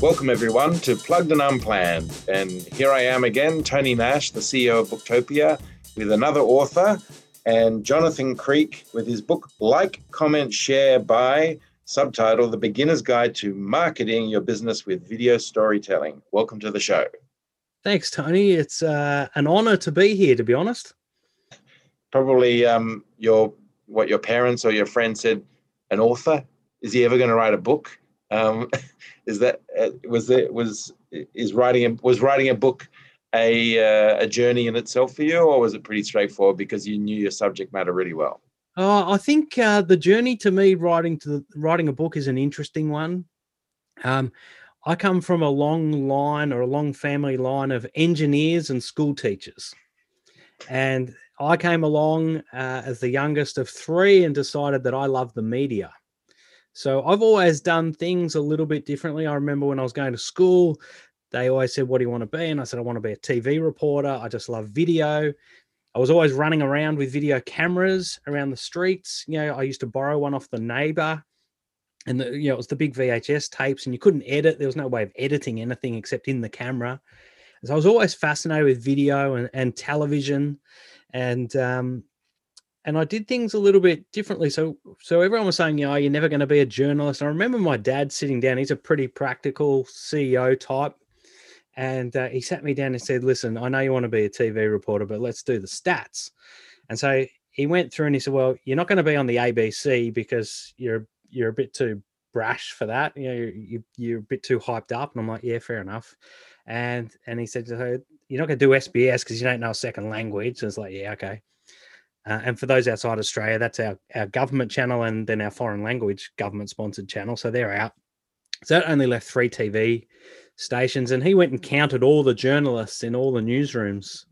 Welcome, everyone, to Plugged and Unplanned. And here I am again, Tony Nash, the CEO of Booktopia, with another author, and Jonathan Creek with his book Like, Comment, Share, Buy, subtitle The Beginner's Guide to Marketing Your Business with Video Storytelling. Welcome to the show. Thanks, Tony. It's uh, an honor to be here, to be honest. Probably um, your what your parents or your friends said, an author? Is he ever going to write a book? Um, is that uh, was it was is writing a, was writing a book a uh, a journey in itself for you, or was it pretty straightforward because you knew your subject matter really well? Uh, I think uh, the journey to me writing to the, writing a book is an interesting one. Um, I come from a long line or a long family line of engineers and school teachers, and I came along uh, as the youngest of three and decided that I love the media. So I've always done things a little bit differently. I remember when I was going to school, they always said, What do you want to be? And I said, I want to be a TV reporter. I just love video. I was always running around with video cameras around the streets. You know, I used to borrow one off the neighbor. And the, you know, it was the big VHS tapes, and you couldn't edit. There was no way of editing anything except in the camera. So I was always fascinated with video and, and television and um, and I did things a little bit differently. So so everyone was saying, know, you're never going to be a journalist. I remember my dad sitting down. He's a pretty practical CEO type, and uh, he sat me down and said, "Listen, I know you want to be a TV reporter, but let's do the stats." And so he went through and he said, "Well, you're not going to be on the ABC because you're you're a bit too brash for that. You know, you, you're a bit too hyped up." And I'm like, "Yeah, fair enough." And and he said, "You're not going to do SBS because you don't know a second language." And it's like, "Yeah, okay." Uh, and for those outside Australia, that's our, our government channel and then our foreign language government sponsored channel. So they're out. So that only left three TV stations. And he went and counted all the journalists in all the newsrooms.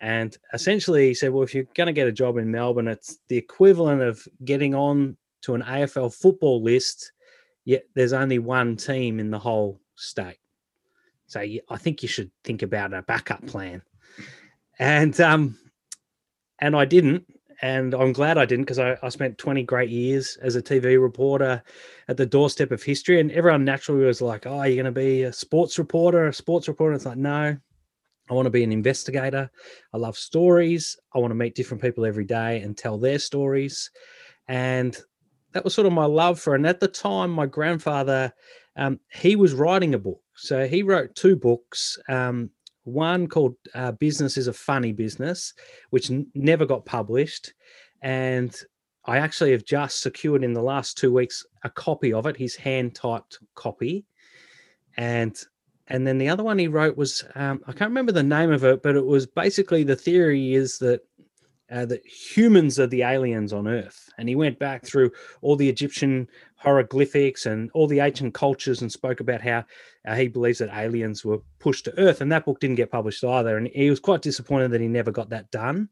And essentially, he said, Well, if you're going to get a job in Melbourne, it's the equivalent of getting on to an AFL football list, yet there's only one team in the whole state. So I think you should think about a backup plan. And um, and I didn't. And I'm glad I didn't because I, I spent 20 great years as a TV reporter at the doorstep of history. And everyone naturally was like, Oh, you're going to be a sports reporter, a sports reporter. It's like, No, I want to be an investigator. I love stories. I want to meet different people every day and tell their stories. And that was sort of my love for. It. And at the time, my grandfather, um, he was writing a book. So he wrote two books. Um, one called uh, Business is a Funny Business, which n- never got published. And I actually have just secured in the last two weeks a copy of it, his hand typed copy. And and then the other one he wrote was um, I can't remember the name of it, but it was basically the theory is that uh, that humans are the aliens on Earth. And he went back through all the Egyptian hieroglyphics and all the ancient cultures and spoke about how uh, he believes that aliens were pushed to Earth. And that book didn't get published either. And he was quite disappointed that he never got that done.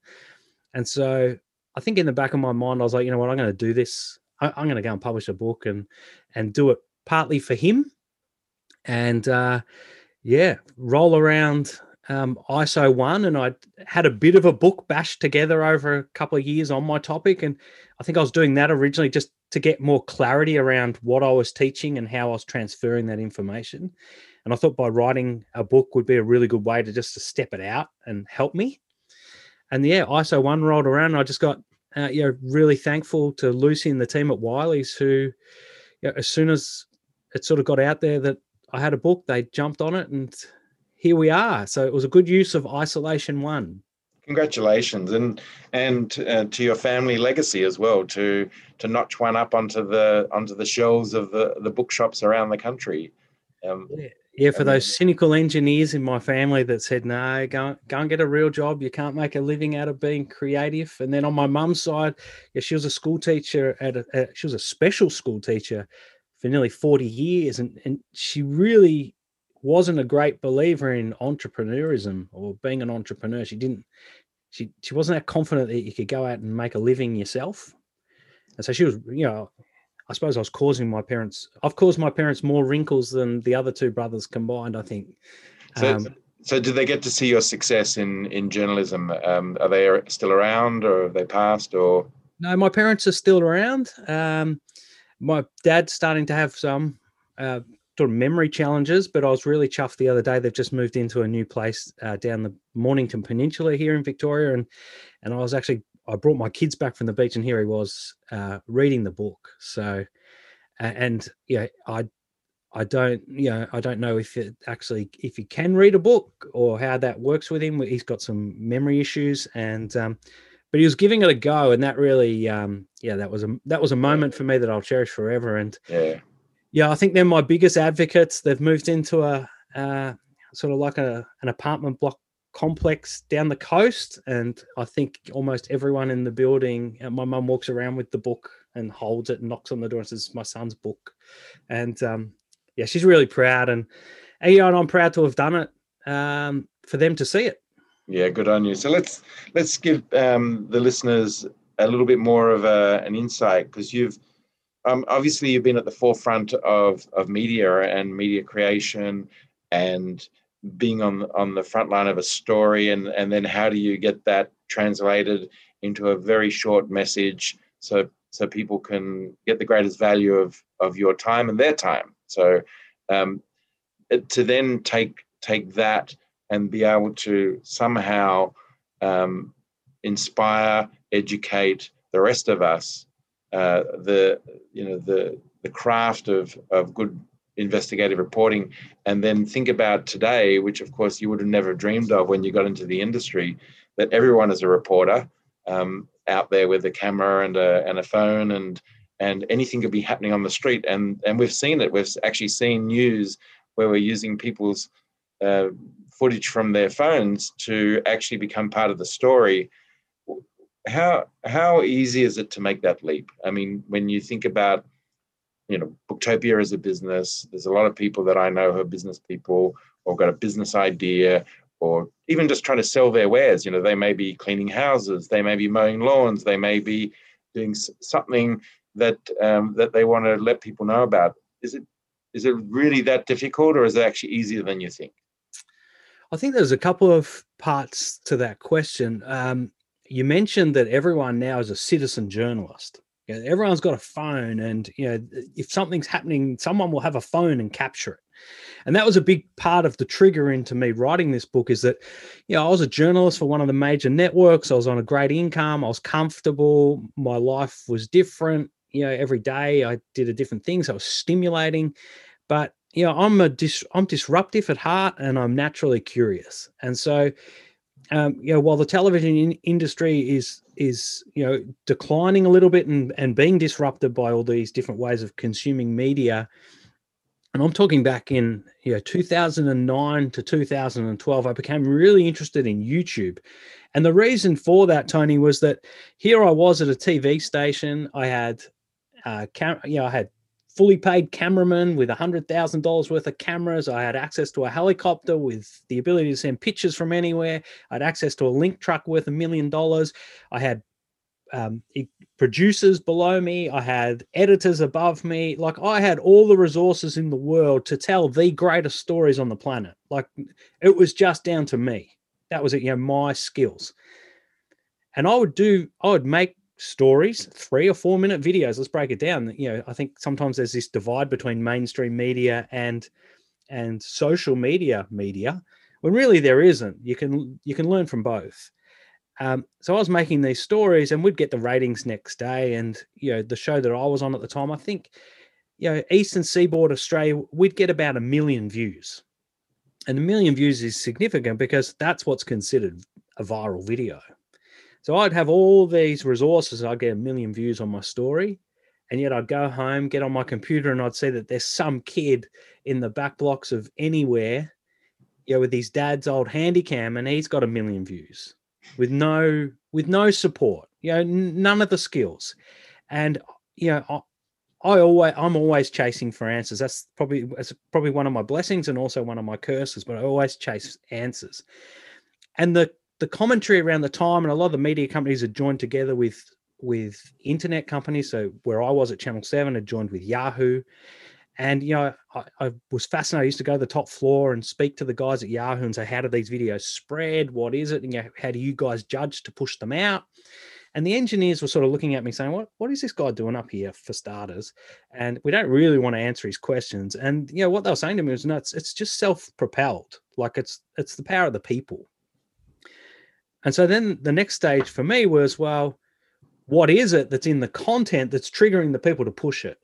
And so I think in the back of my mind, I was like, you know what, I'm going to do this. I, am going to go and publish a book and and do it partly for him. And uh, yeah, roll around um, ISO one, and I had a bit of a book bashed together over a couple of years on my topic. And I think I was doing that originally just to get more clarity around what I was teaching and how I was transferring that information. And I thought by writing a book would be a really good way to just to step it out and help me. And yeah, ISO one rolled around. I just got uh, you know really thankful to Lucy and the team at Wiley's who, you know, as soon as it sort of got out there that I had a book, they jumped on it and here we are. So it was a good use of isolation one. Congratulations, and and uh, to your family legacy as well to to notch one up onto the onto the shelves of the the bookshops around the country. Um, yeah. yeah, for those cynical engineers in my family that said, "No, go go and get a real job. You can't make a living out of being creative." And then on my mum's side, yeah, she was a school teacher at a, she was a special school teacher for nearly 40 years and, and she really wasn't a great believer in entrepreneurism or being an entrepreneur. She didn't. She she wasn't that confident that you could go out and make a living yourself. And so she was, you know, I suppose I was causing my parents. I've caused my parents more wrinkles than the other two brothers combined. I think. So, um, so did they get to see your success in in journalism? Um, are they still around, or have they passed, or? No, my parents are still around. Um, my dad's starting to have some uh, sort of memory challenges, but I was really chuffed the other day. They've just moved into a new place uh, down the Mornington Peninsula here in Victoria, and and I was actually I brought my kids back from the beach, and here he was uh, reading the book. So, and yeah, I I don't you know I don't know if it actually if he can read a book or how that works with him. He's got some memory issues, and um, but he was giving it a go, and that really um, yeah that was a that was a moment for me that I'll cherish forever. And yeah yeah, I think they're my biggest advocates. They've moved into a uh, sort of like a an apartment block complex down the coast, and I think almost everyone in the building. Uh, my mum walks around with the book and holds it and knocks on the door and says, "My son's book," and um, yeah, she's really proud, and, you know, and I'm proud to have done it um, for them to see it. Yeah, good on you. So let's let's give um, the listeners a little bit more of a, an insight because you've um, obviously you've been at the forefront of of media and media creation and being on on the front line of a story and and then how do you get that translated into a very short message so so people can get the greatest value of of your time and their time? So um, to then take take that and be able to somehow um, inspire educate the rest of us uh, the you know the the craft of of good investigative reporting, and then think about today, which of course you would have never dreamed of when you got into the industry, that everyone is a reporter um, out there with a camera and a and a phone and and anything could be happening on the street. And and we've seen it. We've actually seen news where we're using people's uh, footage from their phones to actually become part of the story how how easy is it to make that leap? I mean, when you think about you know Booktopia as a business, there's a lot of people that I know who are business people or got a business idea or even just trying to sell their wares. You know, they may be cleaning houses, they may be mowing lawns, they may be doing something that um, that they want to let people know about. Is it is it really that difficult, or is it actually easier than you think? I think there's a couple of parts to that question. Um, you mentioned that everyone now is a citizen journalist. You know, everyone's got a phone, and you know if something's happening, someone will have a phone and capture it. And that was a big part of the trigger into me writing this book is that, you know, I was a journalist for one of the major networks. I was on a great income. I was comfortable. My life was different. You know, every day I did a different thing. So I was stimulating. But, you know, I'm a dis- I'm disruptive at heart and I'm naturally curious. And so, um, you know, while the television in- industry is is you know declining a little bit and and being disrupted by all these different ways of consuming media, and I'm talking back in you know 2009 to 2012, I became really interested in YouTube, and the reason for that, Tony, was that here I was at a TV station. I had, uh, cam- you know, I had fully paid cameraman with $100,000 worth of cameras. I had access to a helicopter with the ability to send pictures from anywhere. I had access to a link truck worth a million dollars. I had um, producers below me. I had editors above me. Like I had all the resources in the world to tell the greatest stories on the planet. Like it was just down to me. That was it, you know, my skills. And I would do, I would make stories, three or four minute videos. Let's break it down. You know, I think sometimes there's this divide between mainstream media and and social media media, when really there isn't. You can you can learn from both. Um, so I was making these stories, and we'd get the ratings next day. And you know, the show that I was on at the time, I think, you know, Eastern Seaboard Australia, we'd get about a million views, and a million views is significant because that's what's considered a viral video. So I'd have all these resources. I'd get a million views on my story. And yet I'd go home, get on my computer, and I'd see that there's some kid in the back blocks of anywhere, you know, with his dad's old handycam, and he's got a million views with no with no support, you know, none of the skills. And you know, I, I always I'm always chasing for answers. That's probably that's probably one of my blessings and also one of my curses, but I always chase answers. And the the commentary around the time and a lot of the media companies had joined together with with internet companies. So where I was at Channel Seven, had joined with Yahoo, and you know I, I, was fascinated. I used to go to the top floor and speak to the guys at Yahoo and say, "How do these videos spread? What is it? And you know, how do you guys judge to push them out?" And the engineers were sort of looking at me saying, What what is this guy doing up here for starters? And we don't really want to answer his questions. And you know, what they were saying to me was no, it's, it's just self-propelled. Like it's it's the power of the people. And so then the next stage for me was, well, what is it that's in the content that's triggering the people to push it?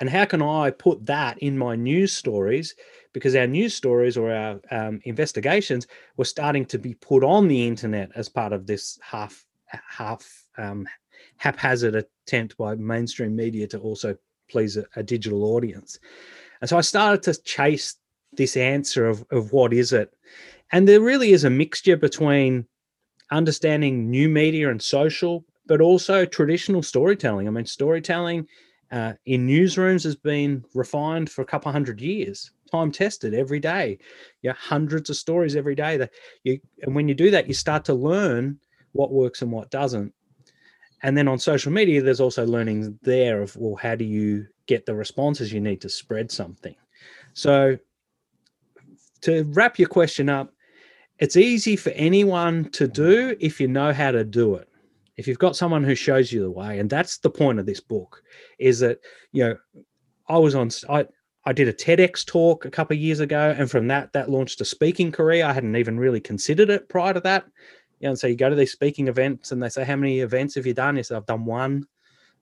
And how can I put that in my news stories? Because our news stories or our um, investigations were starting to be put on the internet as part of this half half um, haphazard attempt by mainstream media to also please a, a, digital audience. And so I started to chase this answer of, of what is it? And there really is a mixture between understanding new media and social, but also traditional storytelling. I mean, storytelling uh, in newsrooms has been refined for a couple hundred years, time tested every day. Yeah, hundreds of stories every day. That you, and when you do that, you start to learn what works and what doesn't. And then on social media, there's also learning there of well, how do you get the responses you need to spread something? So, to wrap your question up, it's easy for anyone to do if you know how to do it. If you've got someone who shows you the way and that's the point of this book is that you know i was on i i did a tedx talk a couple of years ago and from that that launched a speaking career. I hadn't even really considered it prior to that. You know and so you go to these speaking events and they say how many events have you done? You say i've done one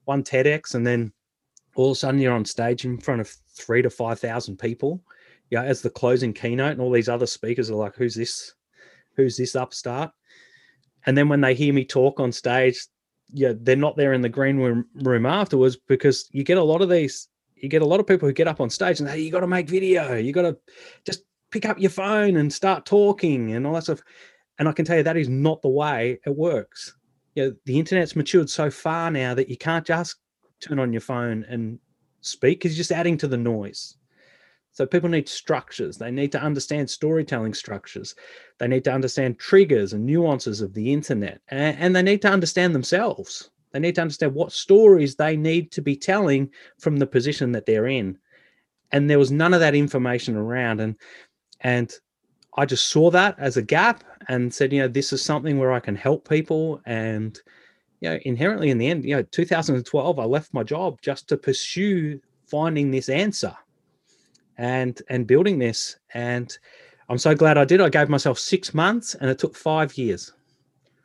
one tedx and then all of a sudden you're on stage in front of three to five thousand people yeah as the closing keynote and all these other speakers are like who's this who's this upstart? And then when they hear me talk on stage yeah they're not there in the green room, room afterwards because you get a lot of these you get a lot of people who get up on stage and hey you got to make video. You got to just pick up your phone and start talking and all that stuff. And i can tell you that is not the way it works. You know, the internet's matured so far now that you can't just turn on your phone and speak because you're just adding to the noise so people need structures. They need to understand storytelling structures. They need to understand triggers and nuances of the internet. And, and, they need to understand themselves. They need to understand what stories they need to be telling from the position that they're in. And there was none of that information around. And and I just saw that as a gap and said, you know, this is something where I can help people. And you know, inherently in the end, you know, 2012, I left my job just to pursue finding this answer and and building this. And I'm so glad I did. I gave myself six months, and it took five years.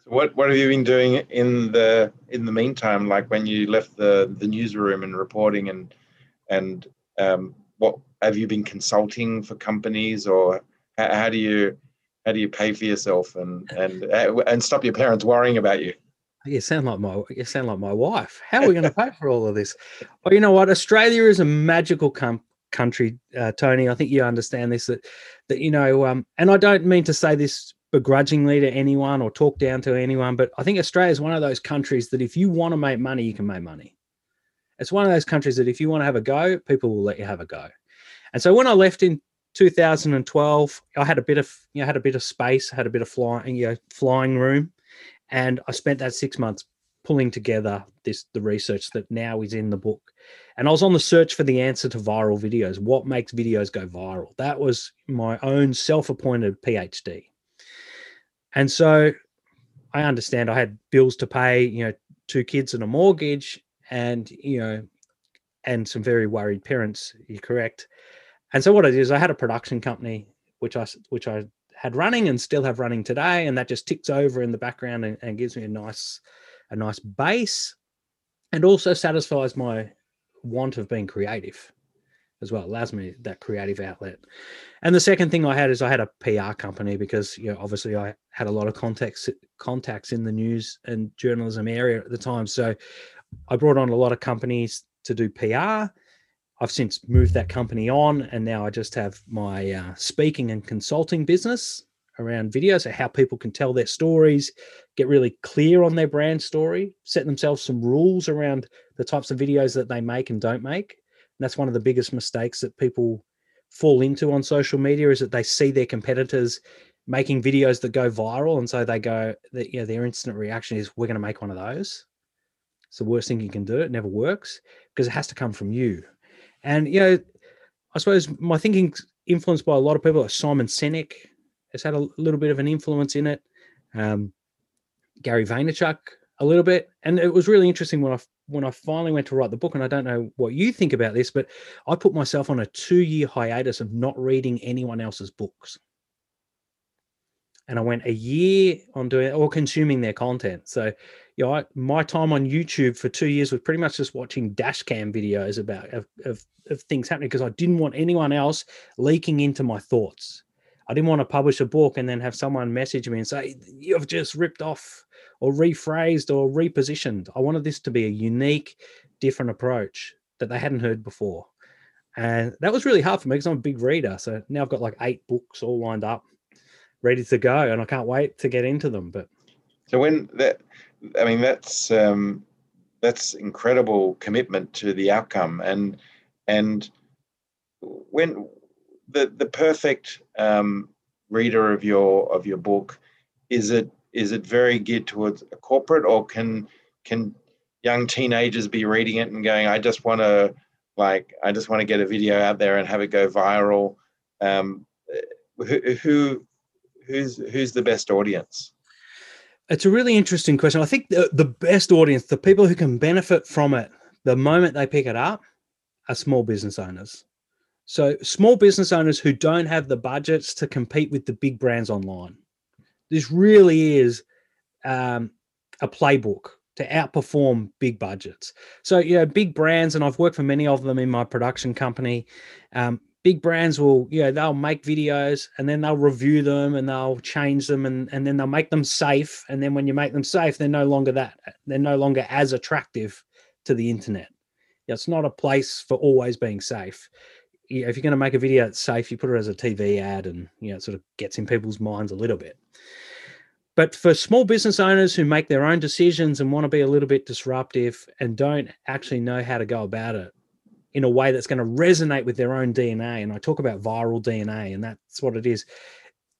So what what have you been doing in the in the meantime? Like when you left the the newsroom and reporting, and and um, what have you been consulting for companies, or how, how do you how do you pay for yourself and and uh, and stop your parents worrying about you? You sound like my you sound like my wife. How are we going to pay for all of this? Well, you know what? Australia is a magical com- country, uh, Tony. I think you understand this that that you know, um, and I don't mean to say this begrudgingly to anyone or talk down to anyone, but I think Australia is one of those countries that if you want to make money, you can make money. It's one of those countries that if you want to have a go, people will let you have a go. And so when I left in 2012, I had a bit of you know had a bit of space, had a bit of flying you know flying room, and I spent that six months pulling together this the research that now is in the book and I was on the search for the answer to viral videos. What makes videos go viral? That was my own self-appointed PhD. And so I understand I had bills to pay, you know, two kids and a mortgage, and you know, and some very worried parents. You're correct. And so what I did is I had a production company which I which I had running and still have running today, and that just ticks over in the background and, and gives me a nice a nice base, and also satisfies my want of being creative as well. Allows me that creative outlet. And the second thing I had is I had a PR company because you know obviously I had a lot of contacts contacts in the news and journalism area at the time. So I brought on a lot of companies to do PR. I've since moved that company on, and now I just have my uh, speaking and consulting business around video so how people can tell their stories, get really clear on their brand story, set themselves some rules around the types of videos that they make and don't make. And that's one of the biggest mistakes that people fall into on social media is that they see their competitors making videos that go viral and so they go that you know their instant reaction is we're going to make one of those. It's the worst thing you can do. It never works because it has to come from you. And you know i suppose my thinking influenced by a lot of people like simon sinek has had a little bit of an influence in it. Um, Gary Vaynerchuk a little bit, and it was really interesting when I when I finally went to write the book. And I don't know what you think about this, but I put myself on a two year hiatus of not reading anyone else's books and I went a year on doing or consuming their content. So, you know, I, my time on YouTube for two years was pretty much just watching dash cam videos about of, of, of things happening because I didn't want anyone else leaking into my thoughts. I didn't want to publish a book and then have someone message me and say, You've just ripped off or rephrased or repositioned. I wanted this to be a unique, different approach that they hadn't heard before. And that was really hard for me because I'm a big reader. So now I've got like eight books all lined up ready to go, and I can't wait to get into them. But so when that, I mean, that's um, that's incredible commitment to the outcome, and and when the the perfect um, reader of your of your book is it is it very geared towards a corporate or can can young teenagers be reading it and going i just want to like i just want to get a video out there and have it go viral um, who, who who's who's the best audience? It's a really interesting question. I think the, the best audience, the people who can benefit from it the moment they pick it up, are small business owners. So small business owners who don't have the budgets to compete with the big brands online. This really is um, a playbook to outperform big budgets. So, you know, big brands, and I've worked for many of them in my production company. Um, big brands will you know they'll make videos and then they'll review them and they'll change them and, and then they'll make them safe and then when you make them safe they're no longer that they're no longer as attractive to the internet it's not a place for always being safe if you're going to make a video that's safe you put it as a tv ad and you know it sort of gets in people's minds a little bit but for small business owners who make their own decisions and want to be a little bit disruptive and don't actually know how to go about it in a way that's going to resonate with their own DNA. And I talk about viral DNA, and that's what it is.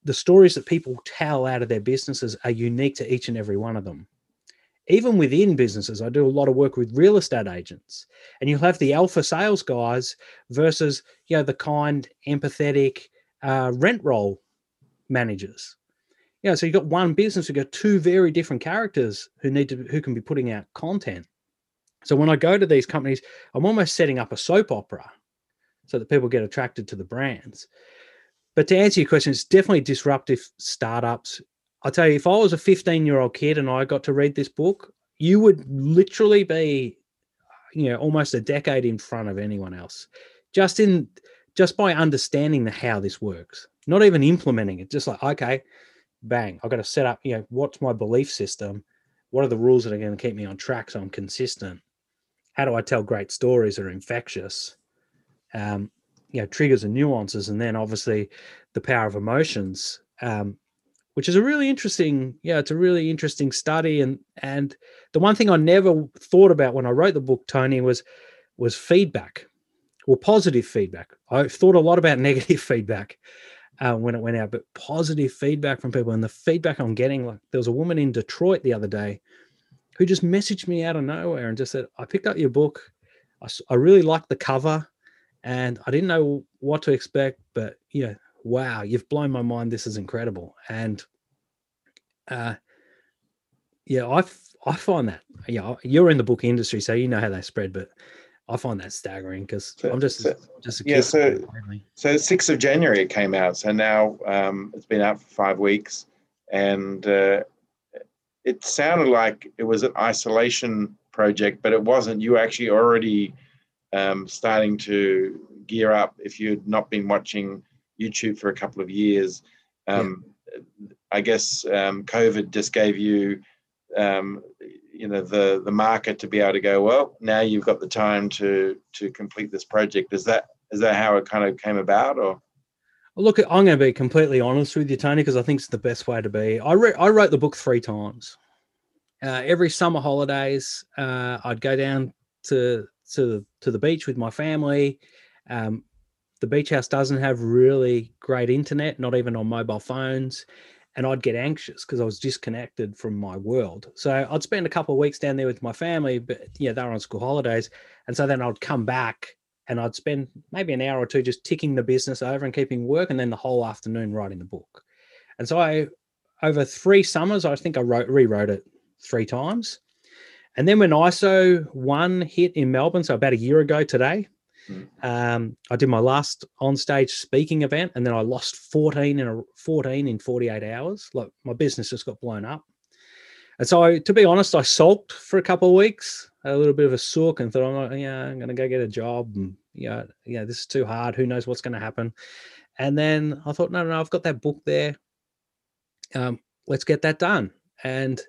The stories that people tell out of their businesses are unique to each and every one of them. Even within businesses, I do a lot of work with real estate agents, and you'll have the alpha sales guys versus you know the kind, empathetic uh, rent roll managers. Yeah, so you've got one business, you've got two very different characters who need to who can be putting out content. So when I go to these companies, I'm almost setting up a soap opera so that people get attracted to the brands. But to answer your question, it's definitely disruptive startups. I'll tell you, if I was a 15 year old kid and I got to read this book, you would literally be, you know, almost a decade in front of anyone else. Just in just by understanding the how this works, not even implementing it, just like, okay, bang, I've got to set up, you know, what's my belief system? What are the rules that are going to keep me on track so I'm consistent? how do I tell great stories that are infectious? Um, you know, triggers and nuances, and then obviously the power of emotions, um, which is a really interesting, yeah, it's a really interesting study. And and the one thing I never thought about when I wrote the book, Tony, was was feedback, or positive feedback. I thought a lot about negative feedback uh, when it went out, but positive feedback from people. And the feedback I'm getting, like there was a woman in Detroit the other day who just messaged me out of nowhere and just said, I picked up your book. I, I really liked the cover and I didn't know what to expect, but you know, wow, you've blown my mind. This is incredible. And uh, yeah, I, I find that, yeah, you're in the book industry, so you know how they spread, but I find that staggering because so, I'm just, so, just yeah. So, so 6th of January it came out. So now um, it's been out for five weeks and uh, it sounded like it was an isolation project, but it wasn't. You actually already um, starting to gear up if you'd not been watching YouTube for a couple of years. Um, yeah. I guess um, COVID just gave you, um, you know, the the market to be able to go. Well, now you've got the time to to complete this project. Is that is that how it kind of came about, or? Look, I'm going to be completely honest with you, Tony, because I think it's the best way to be. I, re- I wrote the book three times. Uh, every summer holidays, uh, I'd go down to to to the beach with my family. Um, the beach house doesn't have really great internet, not even on mobile phones, and I'd get anxious because I was disconnected from my world. So I'd spend a couple of weeks down there with my family, but yeah, they were on school holidays, and so then I'd come back and I'd spend maybe an hour or two just ticking the business over and keeping work, and then the whole afternoon writing the book. And so I over three summers, I think I wrote rewrote it three times. And then when ISO one hit in Melbourne, so about a year ago today, mm. um, I did my last on-stage speaking event, and then I lost 14 in a 14 in 48 hours. Like my business just got blown up. And so, I, to be honest, I sulked for a couple of weeks, a little bit of a sook, and thought, I'm like, yeah, I'm going to go get a job. And, yeah, yeah, this is too hard. Who knows what's going to happen? And then I thought, no, no, I've got that book there. Um, let's get that done. And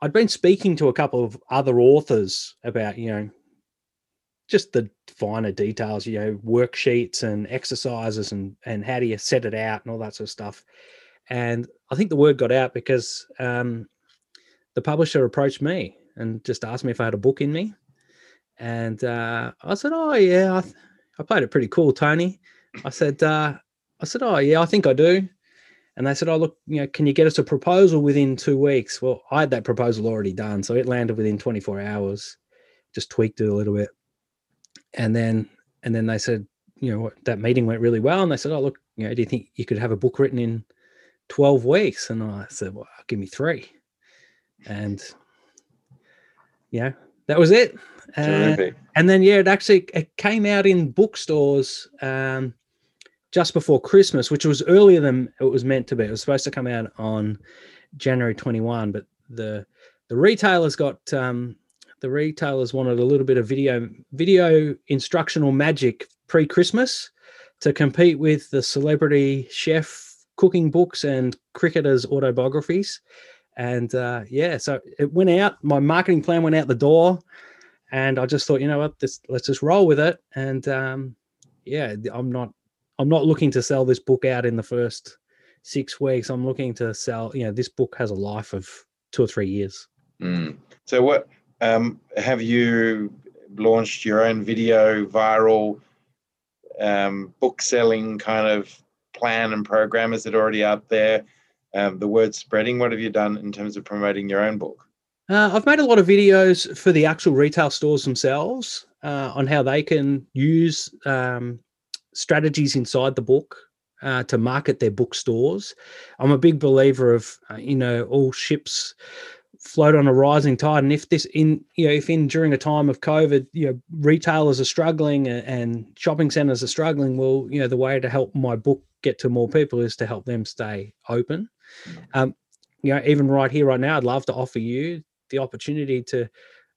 I'd been speaking to a couple of other authors about, you know, just the finer details, you know, worksheets and exercises and and how do you set it out and all that sort of stuff. And I think the word got out because um, the publisher approached me and just asked me if I had a book in me. And uh, I said, "Oh yeah, I, I played it pretty cool, Tony." I said, uh, "I said, oh yeah, I think I do." And they said, "Oh look, you know, can you get us a proposal within two weeks?" Well, I had that proposal already done, so it landed within 24 hours. Just tweaked it a little bit, and then and then they said, you know, what, that meeting went really well, and they said, "Oh look, you know, do you think you could have a book written in 12 weeks?" And I said, "Well, give me three. and yeah, that was it. Uh, and then yeah, it actually it came out in bookstores. Um, just before Christmas, which was earlier than it was meant to be. It was supposed to come out on January 21, but the the retailers got um, the retailers wanted a little bit of video video instructional magic pre-Christmas to compete with the celebrity chef cooking books and cricketers autobiographies. And uh, yeah, so it went out. My marketing plan went out the door, and I just thought, you know what, this let's just roll with it. And um, yeah, I'm not I'm not looking to sell this book out in the first six weeks. I'm looking to sell. You know, this book has a life of two or three years. Mm. So, what um, have you launched your own video viral um, book selling kind of plan and program? Is it already out there? Um, the word spreading. What have you done in terms of promoting your own book? Uh, I've made a lot of videos for the actual retail stores themselves uh, on how they can use um, strategies inside the book uh, to market their bookstores. I'm a big believer of uh, you know all ships float on a rising tide, and if this in you know if in during a time of COVID, you know retailers are struggling and, shopping centres are struggling, well you know the way to help my book get to more people is to help them stay open. Mm. Um, you know even right here right now, I'd love to offer you the opportunity to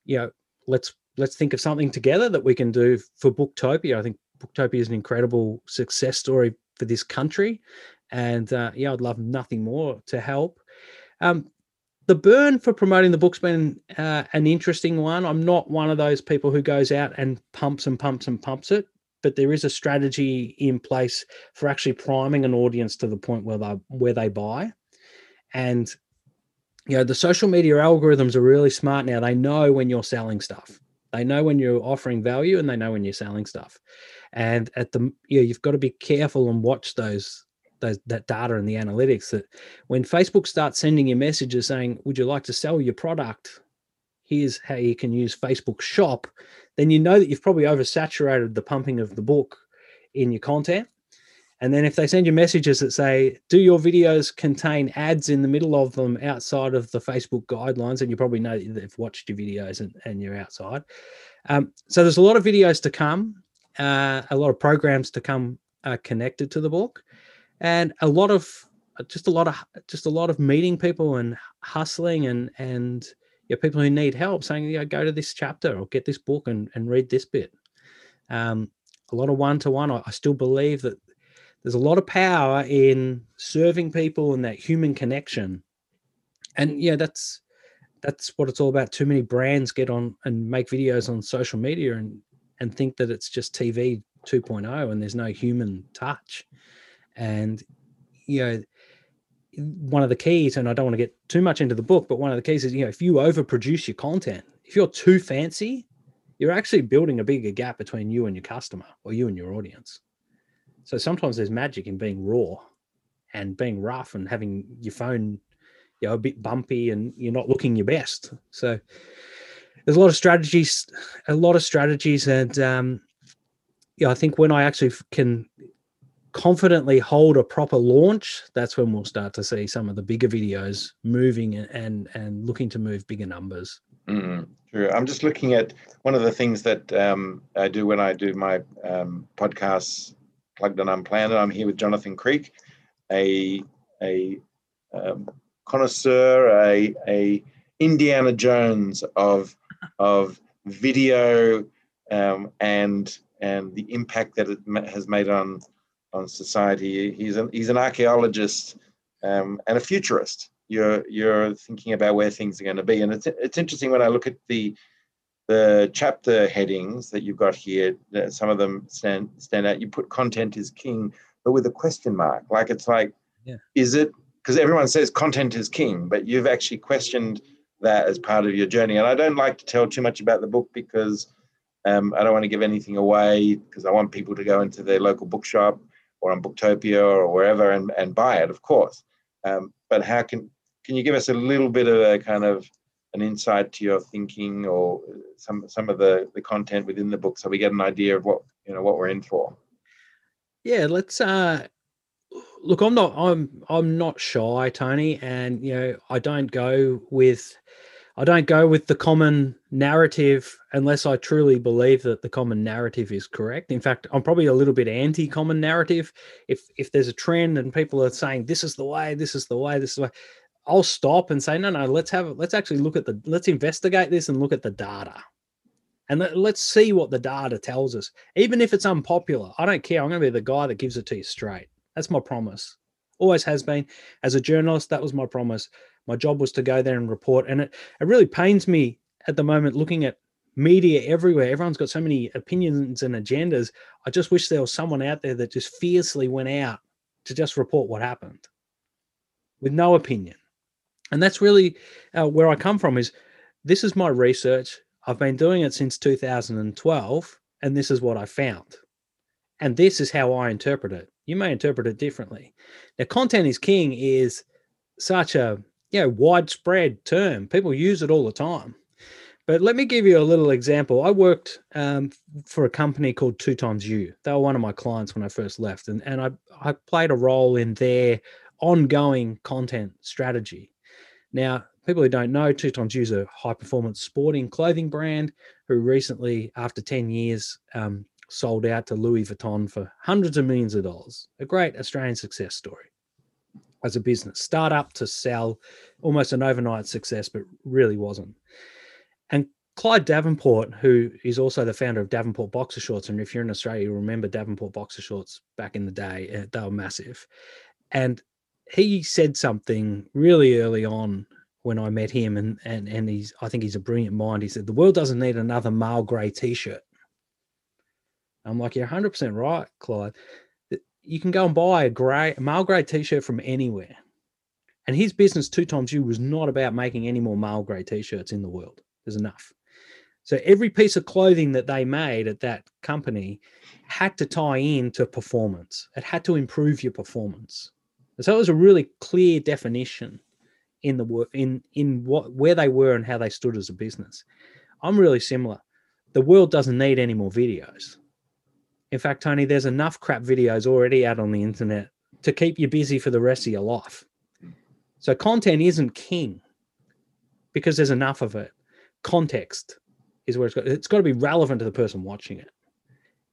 you know let's let's think of something together that we can do for Booktopia. I think Booktopia is an incredible success story for this country. And uh, yeah, I'd love nothing more to help. Um, the burn for promoting the book's been uh, an interesting one. I'm not one of those people who goes out and pumps and pumps and pumps it, but there is a strategy in place for actually priming an audience to the point where they where they buy. And you know, the social media algorithms are really smart now. They know when you're selling stuff. They know when you're offering value and they know when you're selling stuff and at the you know, you've got to be careful and watch those those that data and the analytics that when facebook starts sending you messages saying would you like to sell your product here's how you can use facebook shop then you know that you've probably oversaturated the pumping of the book in your content and then if they send you messages that say, do your videos contain ads in the middle of them outside of the Facebook guidelines? And you probably know that they've watched your videos and, and you're outside. Um, so there's a lot of videos to come uh, a lot of programs to come uh, connected to the book, and a lot of just a lot of just a lot of meeting people and hustling and and you know, people who need help saying, know, go to this chapter or get this book and, and read this bit. Um, a lot of one to one. I still believe that there's a lot of power in serving people and that human connection. And yeah, that's that's what it's all about. Too many brands get on and make videos on social media and and think that it's just TV 2.0 and there's no human touch. And, you know, one of the keys, and I don't want to get too much into the book, but one of the keys is, you know, if you overproduce your content, if you're too fancy, you're actually building a bigger gap between you and your customer or you and your audience. So sometimes there's magic in being raw and being rough and having your phone, you know, a bit bumpy and you're not looking your best. So there's a lot of strategies, a lot of strategies, and um, yeah, I think when I actually can confidently hold a proper launch, that's when we'll start to see some of the bigger videos moving and and, looking to move bigger numbers. Mm, true. I'm just looking at one of the things that um, I do when I do my um, podcasts, Plugged and Unplanned. I'm here with Jonathan Creek, a a um, connoisseur, a a Indiana Jones of of video um, and and the impact that it has made on on society. He's an he's an archaeologist um, and a futurist. You're you're thinking about where things are going to be, and it's it's interesting when I look at the the chapter headings that you've got here. Some of them stand stand out. You put content is king, but with a question mark. Like it's like, yeah. is it because everyone says content is king, but you've actually questioned that as part of your journey. And I don't like to tell too much about the book because um, I don't want to give anything away because I want people to go into their local bookshop or on Booktopia or wherever and, and buy it, of course. Um, but how can can you give us a little bit of a kind of an insight to your thinking or some some of the the content within the book so we get an idea of what you know what we're in for? Yeah, let's uh look i'm not i'm i'm not shy tony and you know i don't go with I don't go with the common narrative unless I truly believe that the common narrative is correct. In fact, I'm probably a little bit anti-common narrative. If if there's a trend and people are saying this is the way, this is the way, this is the way, I'll stop and say no, no. Let's have let's actually look at the let's investigate this and look at the data, and let, let's see what the data tells us. Even if it's unpopular, I don't care. I'm going to be the guy that gives it to you straight. That's my promise. Always has been. As a journalist, that was my promise my job was to go there and report. And it, it really pains me at the moment looking at media everywhere. Everyone's got so many opinions and agendas. I just wish there was someone out there that just fiercely went out to just report what happened with no opinion. And that's really uh, where I come from is this is my research. I've been doing it since 2012 and this is what I found. And this is how I interpret it. You may interpret it differently. Now content is king is such a you know, widespread term. People use it all the time. But let me give you a little example. I worked um, for a company called 2XU. They were one of my clients when I first left, and, and I, I played a role in their ongoing content strategy. Now, people who don't know, 2XU is a high performance sporting clothing brand who recently, after 10 years, um, sold out to Louis Vuitton for hundreds of millions of dollars. A great Australian success story as a business, start up to sell, almost an overnight success, but really wasn't. And Clyde Davenport, who is also the founder of Davenport Boxer Shorts, and if you're in Australia, you remember Davenport Boxer Shorts back in the day, eh, they were massive. And he said something really early on when I met him, and and and he's I think he's a brilliant mind. He said the world doesn't need another male grey t-shirt. I'm like, you're 100 percent right, Clyde you can go and buy a grey male grey t-shirt from anywhere. And his business 2XU was not about making any more male grey t-shirts in the world. There's enough. So every piece of clothing that they made at that company had to tie in to performance. It had to improve your performance. And so it was a really clear definition in the work in in what where they were and how they stood as a business. I'm really similar. The world doesn't need any more videos. In fact, Tony, there's enough crap videos already out on the internet to keep you busy for the rest of your life. So content isn't king because there's enough of it. Context is where it's got it's got to be relevant to the person watching it.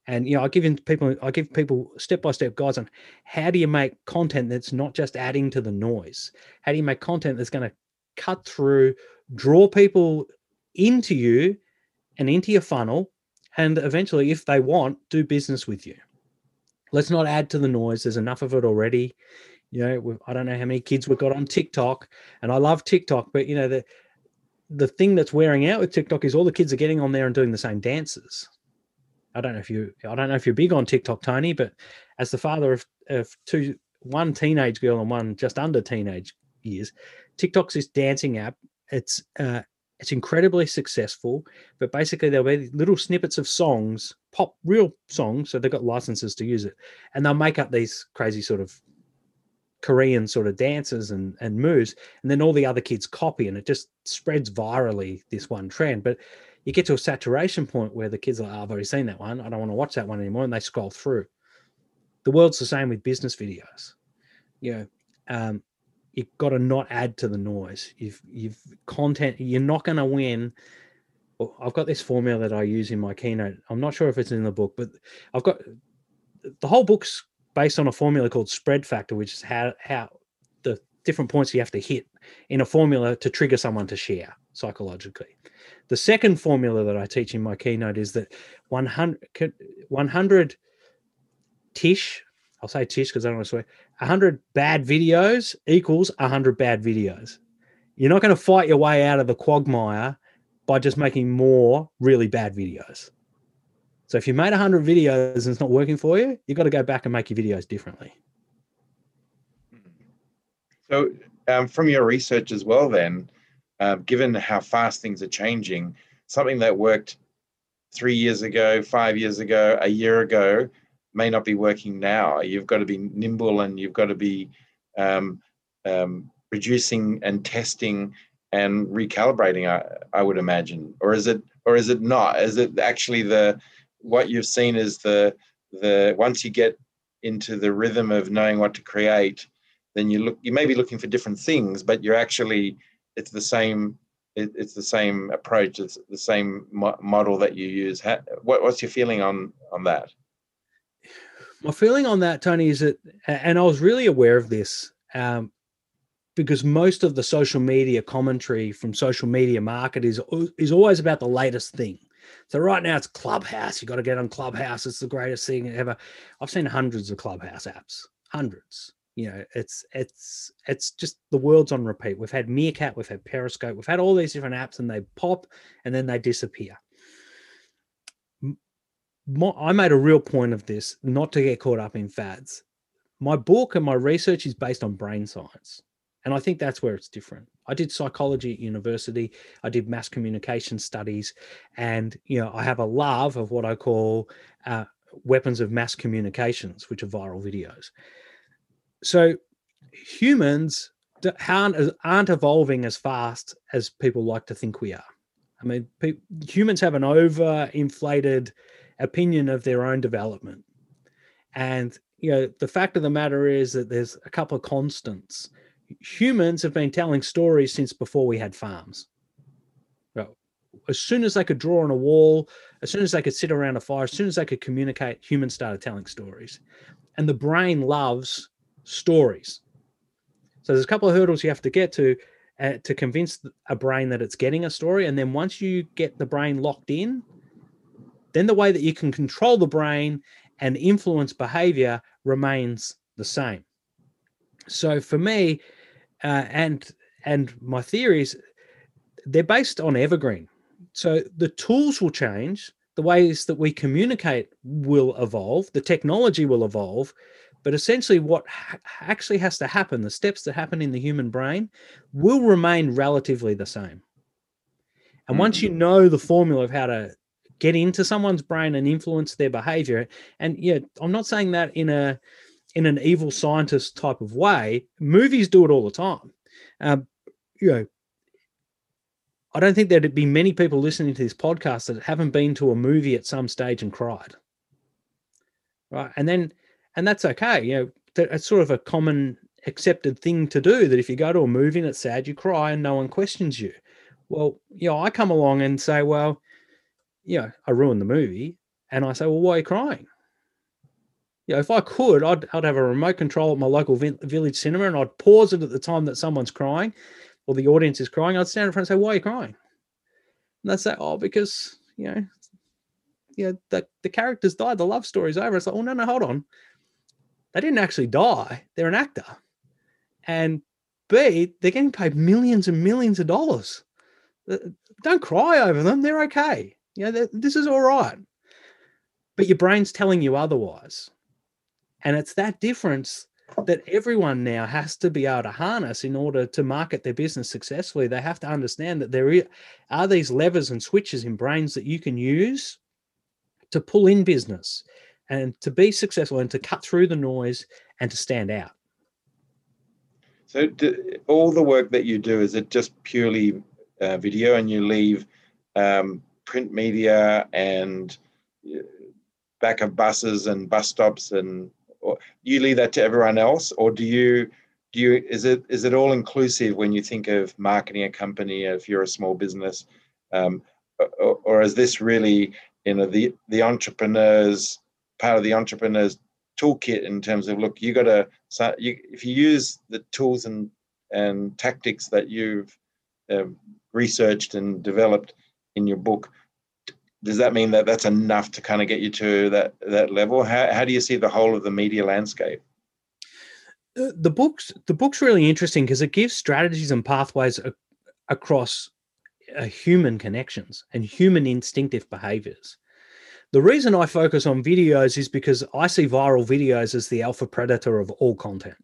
And you know, I give people I give people step by step guides on how do you make content that's not just adding to the noise. How do you make content that's going to cut through, draw people into you and into your funnel and eventually, if they want, do business with you. Let's not add to the noise. There's enough of it already. You know, I don't know how many kids we've got on TikTok, and I love TikTok, but you know the the thing that's wearing out with TikTok is all the kids are getting on there and doing the same dances. I don't know if you I don't know if you're big on TikTok, Tony, but as the father of, of two one teenage girl and one just under teenage years, TikTok's this dancing app. It's uh, it's incredibly successful, but basically there'll be little snippets of songs, pop real songs, so they've got licenses to use it, and they'll make up these crazy sort of Korean sort of dances and and moves, and then all the other kids copy, and it just spreads virally this one trend. But you get to a saturation point where the kids are like, oh, I've already seen that one, I don't want to watch that one anymore, and they scroll through. the world's the same with business videos. You know, um, you've got to not add to the noise. You've you've content. You're not going to win. I've got this formula that I use in my keynote. I'm not sure if it's in the book, but I've got the whole book's based on a formula called spread factor, which is how how the different points you have to hit in a formula to trigger someone to share psychologically. The second formula that I teach in my keynote is that 100, 100 tish, I'll say tish because I don't want to swear, 100 bad videos equals 100 bad videos. You're not going to fight your way out of the quagmire by just making more really bad videos. So if you made 100 videos and it's not working for you, you've got to go back and make your videos differently. So, um, from your research as well, then, uh, given how fast things are changing, something that worked three years ago, five years ago, a year ago may not be working now. You've got to be nimble and you've got to be um, um, producing and testing and recalibrating. I, I would imagine, or is it, or is it not? Is it actually the what you've seen is the the once you get into the rhythm of knowing what to create, then you look you may be looking for different things, but you're actually it's the same it, it's the same approach it's the same mo- model that you use what's your feeling on on that my feeling on that tony is that and i was really aware of this um, because most of the social media commentary from social media market is is always about the latest thing. So right now it's clubhouse. You got to get on clubhouse. It's the greatest thing ever. I've seen hundreds of clubhouse apps. Hundreds. You know it's it's it's just the world's on repeat. We've had meerkat. We've had periscope. We've had all these different apps and they pop and then they disappear i made a real point of this not to get caught up in fads. My book and my research is based on brain science and i think that's where it's different. I did psychology at university i did mass communication studies and you know i have a love of what i call uh, weapons of mass communications which are viral videos. So humans aren't, aren't evolving as fast as people like to think we are. I mean, pe- humans have an over-inflated opinion of their own development, and you know the fact of the matter is that there's a couple of constants. Humans have been telling stories since before we had farms. as soon as they could draw on a wall, as soon as they could sit around a fire, as soon as they could communicate, humans started telling stories, and the brain loves stories. So there's a couple of hurdles you have to get to uh, to convince a brain that it's getting a story. And then once you get the brain locked in, then the way that you can control the brain and influence behavior remains the same. So for me, uh, and and my theories, they're based on evergreen. So the tools will change, the ways that we communicate will evolve, the technology will evolve, but essentially, what ha- actually has to happen, the steps that happen in the human brain, will remain relatively the same. And mm. once you know the formula of how to get into someone's brain and influence their behavior, and yeah, I'm not saying that in a in an evil scientist type of way. Movies do it all the time. Um, you know, I don't think there'd be many people listening to this podcast that haven't been to a movie at some stage and cried. Right. And then and that's okay. You know, it's sort of a common accepted thing to do that if you go to a movie and it's sad, you cry and no one questions you. Well, you know, I come along and say, well, you know, I ruined the movie. And I say, well, why are you crying? You know, if I could, I'd, I'd have a remote control at my local vi- village cinema and I'd pause it at the time that someone's crying or the audience is crying. I'd stand in front and say, why are you crying? And they'd say, oh, because, you know, you know, the, the characters died, the love story's over. It's like, oh, no, no, hold on they didn't actually die. They're an actor. And B, they're getting paid millions and millions of dollars. Uh, don't cry over them. They're okay. You know, this is all right. But your brain's telling you otherwise. And it's that difference that everyone now has to be able to harness in order to market their business successfully. They have to understand that there are these levers and switches in brains that you can use to pull in business and to be successful and to cut through the noise and to stand out. So, do, all the work that you do is it just purely uh, video, and you leave um, print media and uh, back of buses and bus stops and or you leave that to everyone else, or do you do you is it is it all inclusive when you think of marketing a company if you're a small business, um, or, or is this really you know the the entrepreneurs part of the entrepreneurs toolkit in terms of look you got to so you, if you use the tools and and tactics that you've uh, researched and developed in your book does that mean that that's enough to kind of get you to that that level? How, how do you see the whole of the media landscape? Uh, the books the book's really interesting because it gives strategies and pathways a, across uh, human connections and human instinctive behaviors. The reason i focus on videos is because i see viral videos as the alpha predator of all content.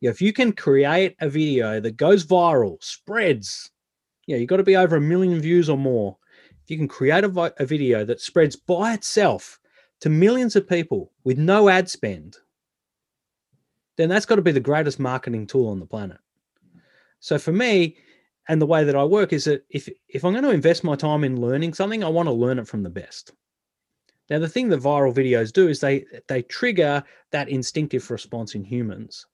If you can create a video that goes viral spreads yeah you got to be over a million views or more if you can create a, a video that spreads by itself to millions of people with no ad spend, then that's got to be the greatest marketing tool on the planet. So for me, and the way that I work is that if if I'm going to invest my time in learning something, I want to learn it from the best. Now, the thing that viral videos do is they they trigger that instinctive response in humans.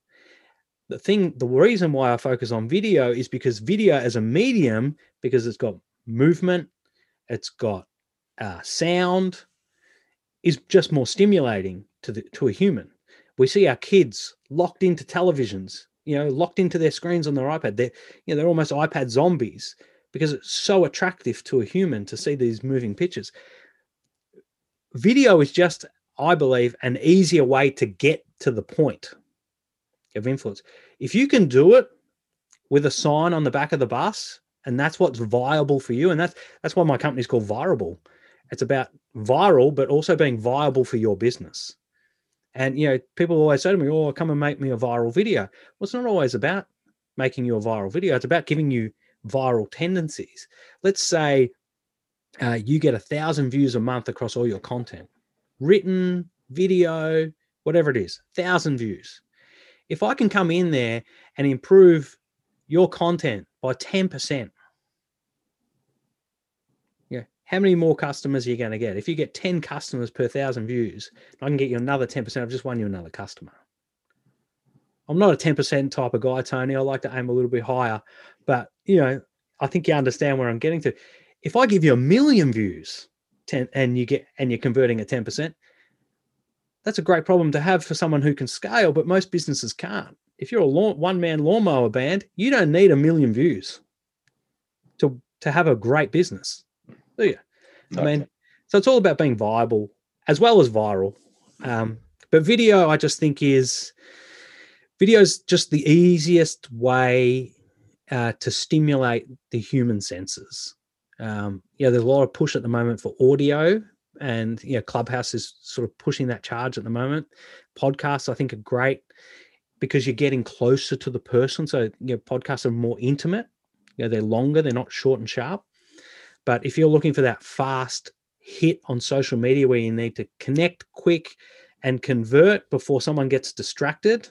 The thing, the reason why I focus on video is because video as a medium, because it's got movement, it's got uh, sound, is just more stimulating to the to a human. We see our kids locked into televisions, you know, locked into their screens on their iPad. They're you know they're almost iPad zombies because it's so attractive to a human to see these moving pictures. Video is just, I believe, an easier way to get to the point of influence. If you can do it with a sign on the back of the bus and that's what's viable for you and that's that's why my company's called Virable. It's about viral but also being viable for your business. And you know people always say to me oh come and make me a viral video. Well it's not always about making you a viral video. It's about giving you viral tendencies. Let's say uh, you get a thousand views a month across all your content. Written video whatever it is thousand views if i can come in there and improve your content by 10%. Yeah. How many more customers are you going to get? If you get 10 customers per thousand views, I can get you another 10%. I've just won you another customer. I'm not a 10% type of guy, Tony. I like to aim a little bit higher, but you know, I think you understand where I'm getting to. If I give you a million views 10 and you get and you're converting at 10%, that's a great problem to have for someone who can scale, but most businesses can't if you're a lawn, one man lawnmower band, you don't need a million views to to have a great business, do you? Okay. I mean, so it's all about being viable as well as viral. Um, but video, I just think is video is just the easiest way uh, to stimulate the human senses. Um, yeah, there's a lot of push at the moment for audio, and yeah, Clubhouse is sort of pushing that charge at the moment. Podcasts, I think, are great because you're getting closer to the person. So you know, podcasts are more intimate. You know, they're longer, they're not short and sharp. But if you're looking for that fast hit on social media where you need to connect quick and convert before someone gets distracted,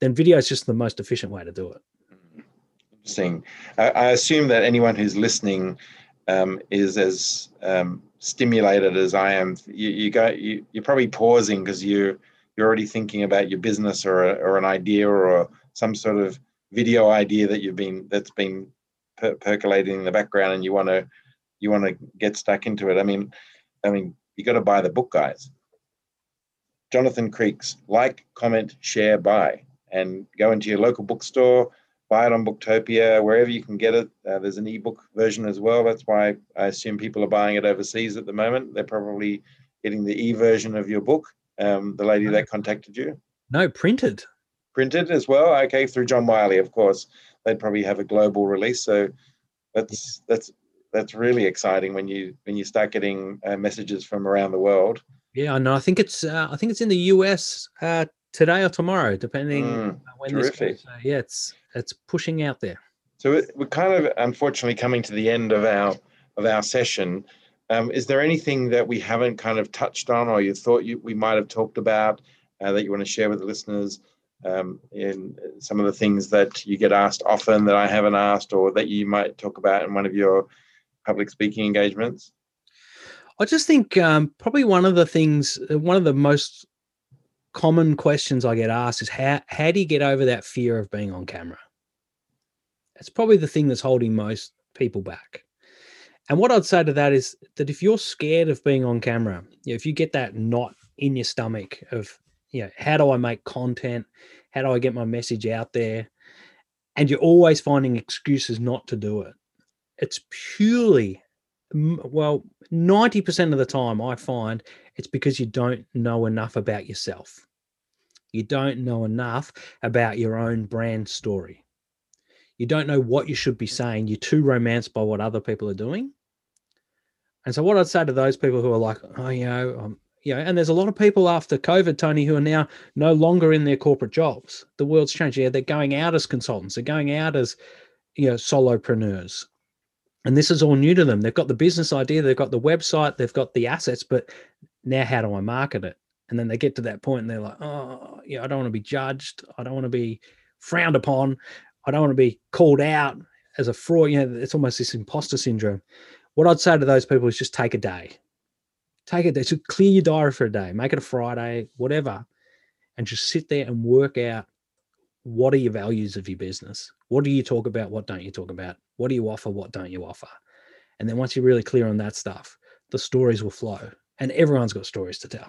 then video is just the most efficient way to do it. Interesting. I, I assume that anyone who's listening um, is as um, stimulated as I am. You, you go, you, you're probably pausing because you you're already thinking about your business or, a, or an idea or some sort of video idea that you've been that's been per- percolating in the background and you want to you want to get stuck into it i mean i mean you got to buy the book guys jonathan creeks like comment share buy and go into your local bookstore buy it on booktopia wherever you can get it uh, there's an ebook version as well that's why i assume people are buying it overseas at the moment they're probably getting the e-version of your book um, the lady that contacted you? No, printed. Printed as well. Okay, through John Wiley, of course. They'd probably have a global release. So that's that's that's really exciting when you when you start getting uh, messages from around the world. Yeah, I know. I think it's uh, I think it's in the US uh, today or tomorrow, depending mm, when terrific. this. Goes. So, yeah, it's it's pushing out there. So we're kind of unfortunately coming to the end of our of our session. Um, is there anything that we haven't kind of touched on or you thought you, we might have talked about uh, that you want to share with the listeners um, in some of the things that you get asked often that I haven't asked or that you might talk about in one of your public speaking engagements? I just think um, probably one of the things, uh, one of the most common questions I get asked is how how do you get over that fear of being on camera? It's probably the thing that's holding most people back. And what I'd say to that is that if you're scared of being on camera, you know, if you get that knot in your stomach of, you know, how do I make content? How do I get my message out there? And you're always finding excuses not to do it. It's purely, well, 90% of the time I find it's because you don't know enough about yourself. You don't know enough about your own brand story. You don't know what you should be saying. You're too romanced by what other people are doing. And so, what I'd say to those people who are like, oh, you know, um, you know, and there's a lot of people after COVID, Tony, who are now no longer in their corporate jobs. The world's changed. Yeah, they're going out as consultants. They're going out as, you know, solopreneurs. And this is all new to them. They've got the business idea, they've got the website, they've got the assets, but now how do I market it? And then they get to that point and they're like, oh, yeah, I don't want to be judged. I don't want to be frowned upon. I don't want to be called out as a fraud. You know, it's almost this imposter syndrome. What I'd say to those people is just take a day. Take a day. So clear your diary for a day. Make it a Friday, whatever. And just sit there and work out what are your values of your business? What do you talk about? What don't you talk about? What do you offer? What don't you offer? And then once you're really clear on that stuff, the stories will flow and everyone's got stories to tell.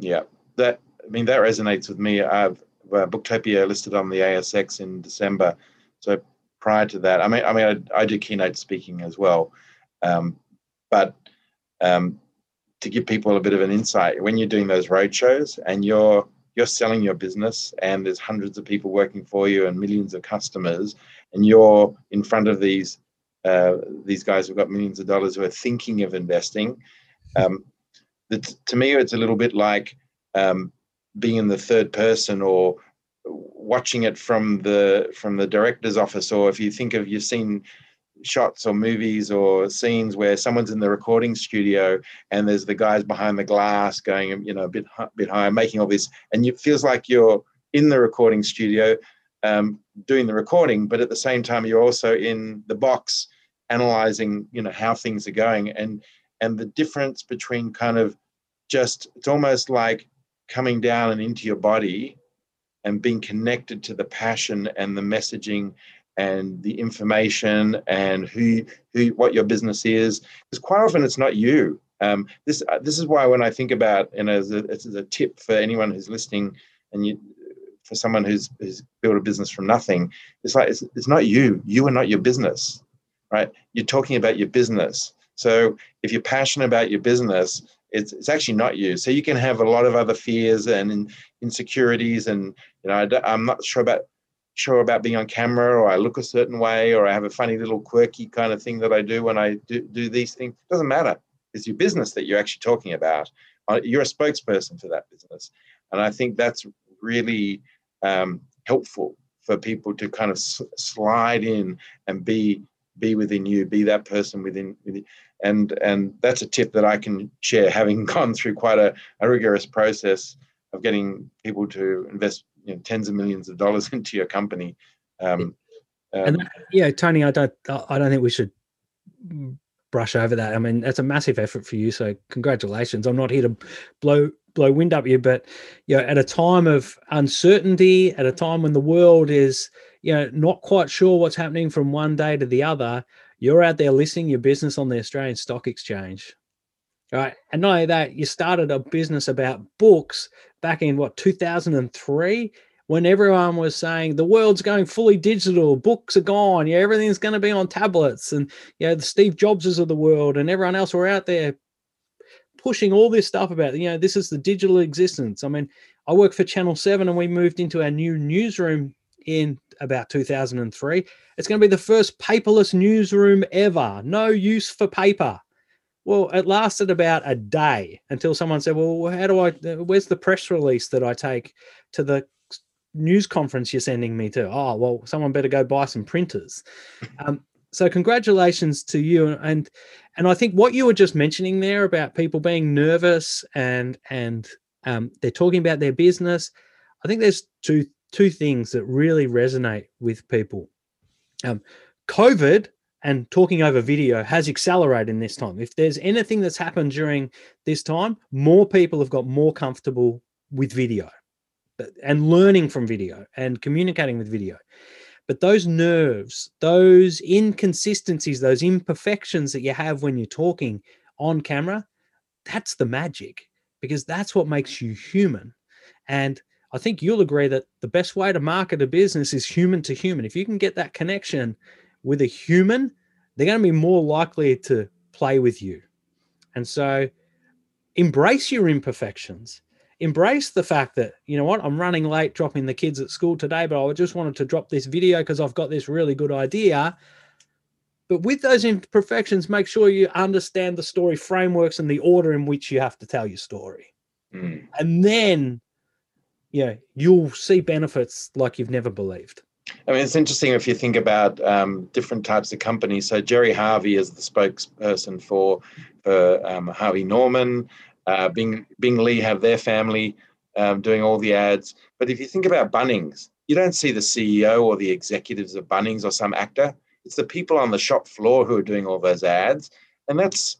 Yeah, that I mean that resonates with me. I've uh, Booktopia listed on the ASX in December, so prior to that, I mean, I mean, I, I do keynote speaking as well, um, but um, to give people a bit of an insight, when you're doing those road shows and you're you're selling your business and there's hundreds of people working for you and millions of customers, and you're in front of these uh, these guys who've got millions of dollars who are thinking of investing um, to me, it's a little bit like um, being in the third person or watching it from the from the director's office, or if you think of you've seen shots or movies or scenes where someone's in the recording studio and there's the guys behind the glass going you know a bit a bit higher making all this and it feels like you're in the recording studio um, doing the recording but at the same time you're also in the box analyzing you know how things are going. And and the difference between kind of just it's almost like coming down and into your body and being connected to the passion and the messaging and the information and who who what your business is because quite often it's not you. Um, this uh, this is why when I think about and as a, as a tip for anyone who's listening and you for someone who's who's built a business from nothing it's like it's, it's not you. You are not your business right? You're talking about your business so if you're passionate about your business, it's, it's actually not you. So you can have a lot of other fears and insecurities, and you know I, am not sure about sure about being on camera, or I look a certain way, or I have a funny little quirky kind of thing that I do when I do, do these things. It doesn't matter. It's your business that you're actually talking about. Uh, you're a spokesperson for that business, and I think that's really um, helpful for people to kind of slide in and be be within you, be that person within, within and and that's a tip that I can share, having gone through quite a, a rigorous process of getting people to invest you know, tens of millions of dollars into your company. Um, um, and that, yeah, Tony, I don't I don't think we should brush over that. I mean, that's a massive effort for you. So congratulations. I'm not here to blow blow wind up you, but you know, at a time of uncertainty, at a time when the world is you know not quite sure what's happening from one day to the other, you're out there listing your business on the Australian Stock Exchange. Right. And not only that, you started a business about books back in what 2003 when everyone was saying the world's going fully digital, books are gone, yeah, everything's going to be on tablets, and you know the Steve Jobses of the world and everyone else were out there pushing all this stuff about you know this is the digital existence. I mean, I work for Channel Seven, and we moved into our new newsroom in about 2003. It's going to be the first paperless newsroom ever. No use for paper. Well, it lasted about a day until someone said, "Well, how do I? Where's the press release that I take to the news conference you're sending me to?" Oh, well, someone better go buy some printers. Um, so, congratulations to you. And and I think what you were just mentioning there about people being nervous and and um, they're talking about their business. I think there's two two things that really resonate with people. Um, COVID and talking over video has accelerated in this time. If there's anything that's happened during this time, more people have got more comfortable with video and learning from video and communicating with video. But those nerves, those inconsistencies, those imperfections that you have when you're talking on camera, that's the magic because that's what makes you human. And I think you'll agree that the best way to market a business is human to human. If you can get that connection with a human, they're going to be more likely to play with you. And so embrace your imperfections. Embrace the fact that, you know what, I'm running late dropping the kids at school today, but I just wanted to drop this video because I've got this really good idea. But with those imperfections, make sure you understand the story frameworks and the order in which you have to tell your story. Mm. And then, yeah, you'll see benefits like you've never believed. I mean, it's interesting if you think about um, different types of companies. So Gerry Harvey is the spokesperson for for um, Harvey Norman. Uh, Bing Bing Lee have their family um, doing all the ads. But if you think about Bunnings, you don't see the CEO or the executives of Bunnings or some actor. It's the people on the shop floor who are doing all those ads, and that's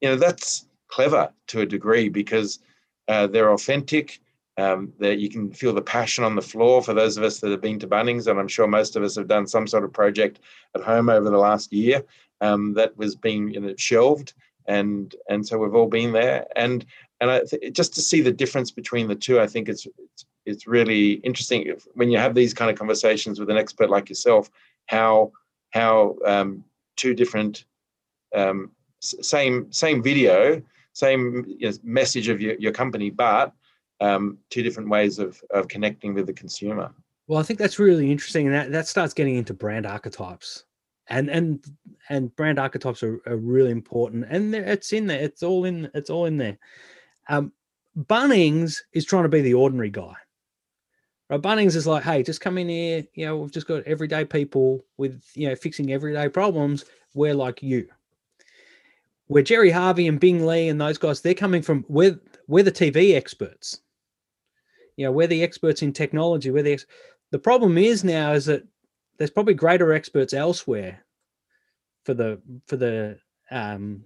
you know that's clever to a degree because uh, they're authentic um, that you can feel the passion on the floor for those of us that have been to Bunnings, and I'm sure most of us have done some sort of project at home over the last year um, that was being you know, shelved, and and so we've all been there, and and th- just to see the difference between the two, I think it's it's, it's really interesting if, when you have these kind of conversations with an expert like yourself, how how um, two different um, same same video, same you know, message of your, your company, but um, two different ways of, of connecting with the consumer. Well, I think that's really interesting, and that, that starts getting into brand archetypes, and and and brand archetypes are, are really important, and it's in there. It's all in. It's all in there. Um, Bunnings is trying to be the ordinary guy. Right? Bunnings is like, hey, just come in here. You know, we've just got everyday people with you know fixing everyday problems. We're like you. Where Gerry Harvey and Bing Lee and those guys, they're coming from. We're we're the TV experts you know we're the experts in technology we're the ex- the problem is now is that there's probably greater experts elsewhere for the for the um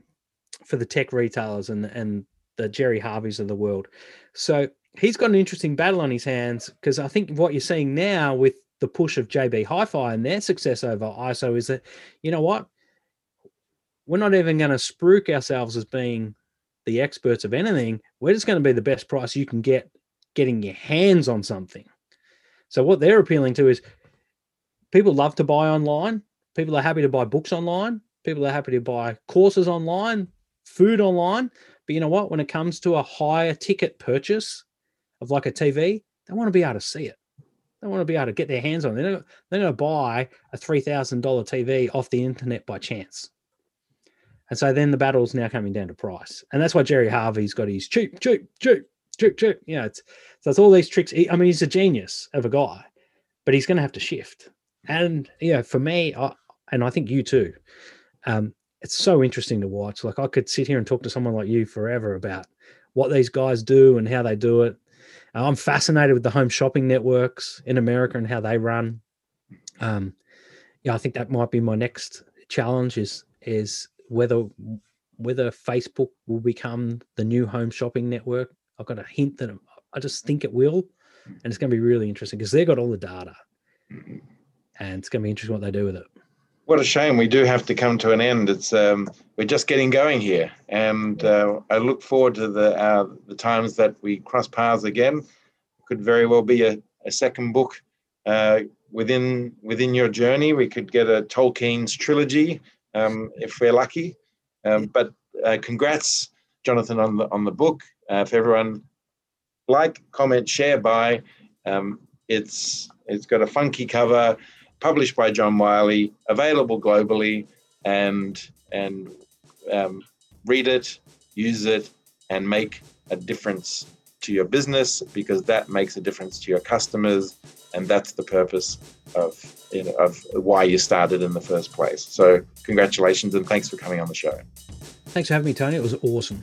for the tech retailers and and the Gerry Harveys of the world so he's got an interesting battle on his hands because I think what you're seeing now with the push of JB Hi-Fi and their success over ISO is that you know what we're not even going to spruik ourselves as being the experts of anything. We're just going to be the best price you can get getting your hands on something. So what they're appealing to is people love to buy online. People are happy to buy books online. People are happy to buy courses online, food online. But you know what? When it comes to a higher ticket purchase of like a TV, they want to be able to see it. They want to be able to get their hands on it. They're, they're going to buy a $3,000 TV off the internet by chance. And so then the battle's now coming down to price. And that's why Gerry Harvey's got his cheap, cheap, cheap, trick, trick. Know, it's so it's all these tricks. I mean, he's a genius of a guy, but he's going to have to shift. And yeah, for me, I, and I think you too. Um, it's so interesting to watch. Like I could sit here and talk to someone like you forever about what these guys do and how they do it. I'm fascinated with the home shopping networks in America and how they run. Um, yeah, I think that might be my next challenge is is whether whether Facebook will become the new home shopping network I've got a hint that I just think it will, and it's going to be really interesting because they've got all the data, and it's going to be interesting what they do with it. What a shame we do have to come to an end. It's um, we're just getting going here, and uh, I look forward to the uh, the times that we cross paths again. Could very well be a, a second book uh, within within your journey. We could get a Tolkien's trilogy um, if we're lucky. Um, but uh, congrats, Jonathan, on the on the book uh, for everyone like, comment, share, buy. Um, it's it's got a funky cover, published by John Wiley, available globally, and and um, read it, use it, and make a difference to your business because that makes a difference to your customers, and that's the purpose of you know, of why you started in the first place. So congratulations and thanks for coming on the show. Thanks for having me, Tony. It was awesome.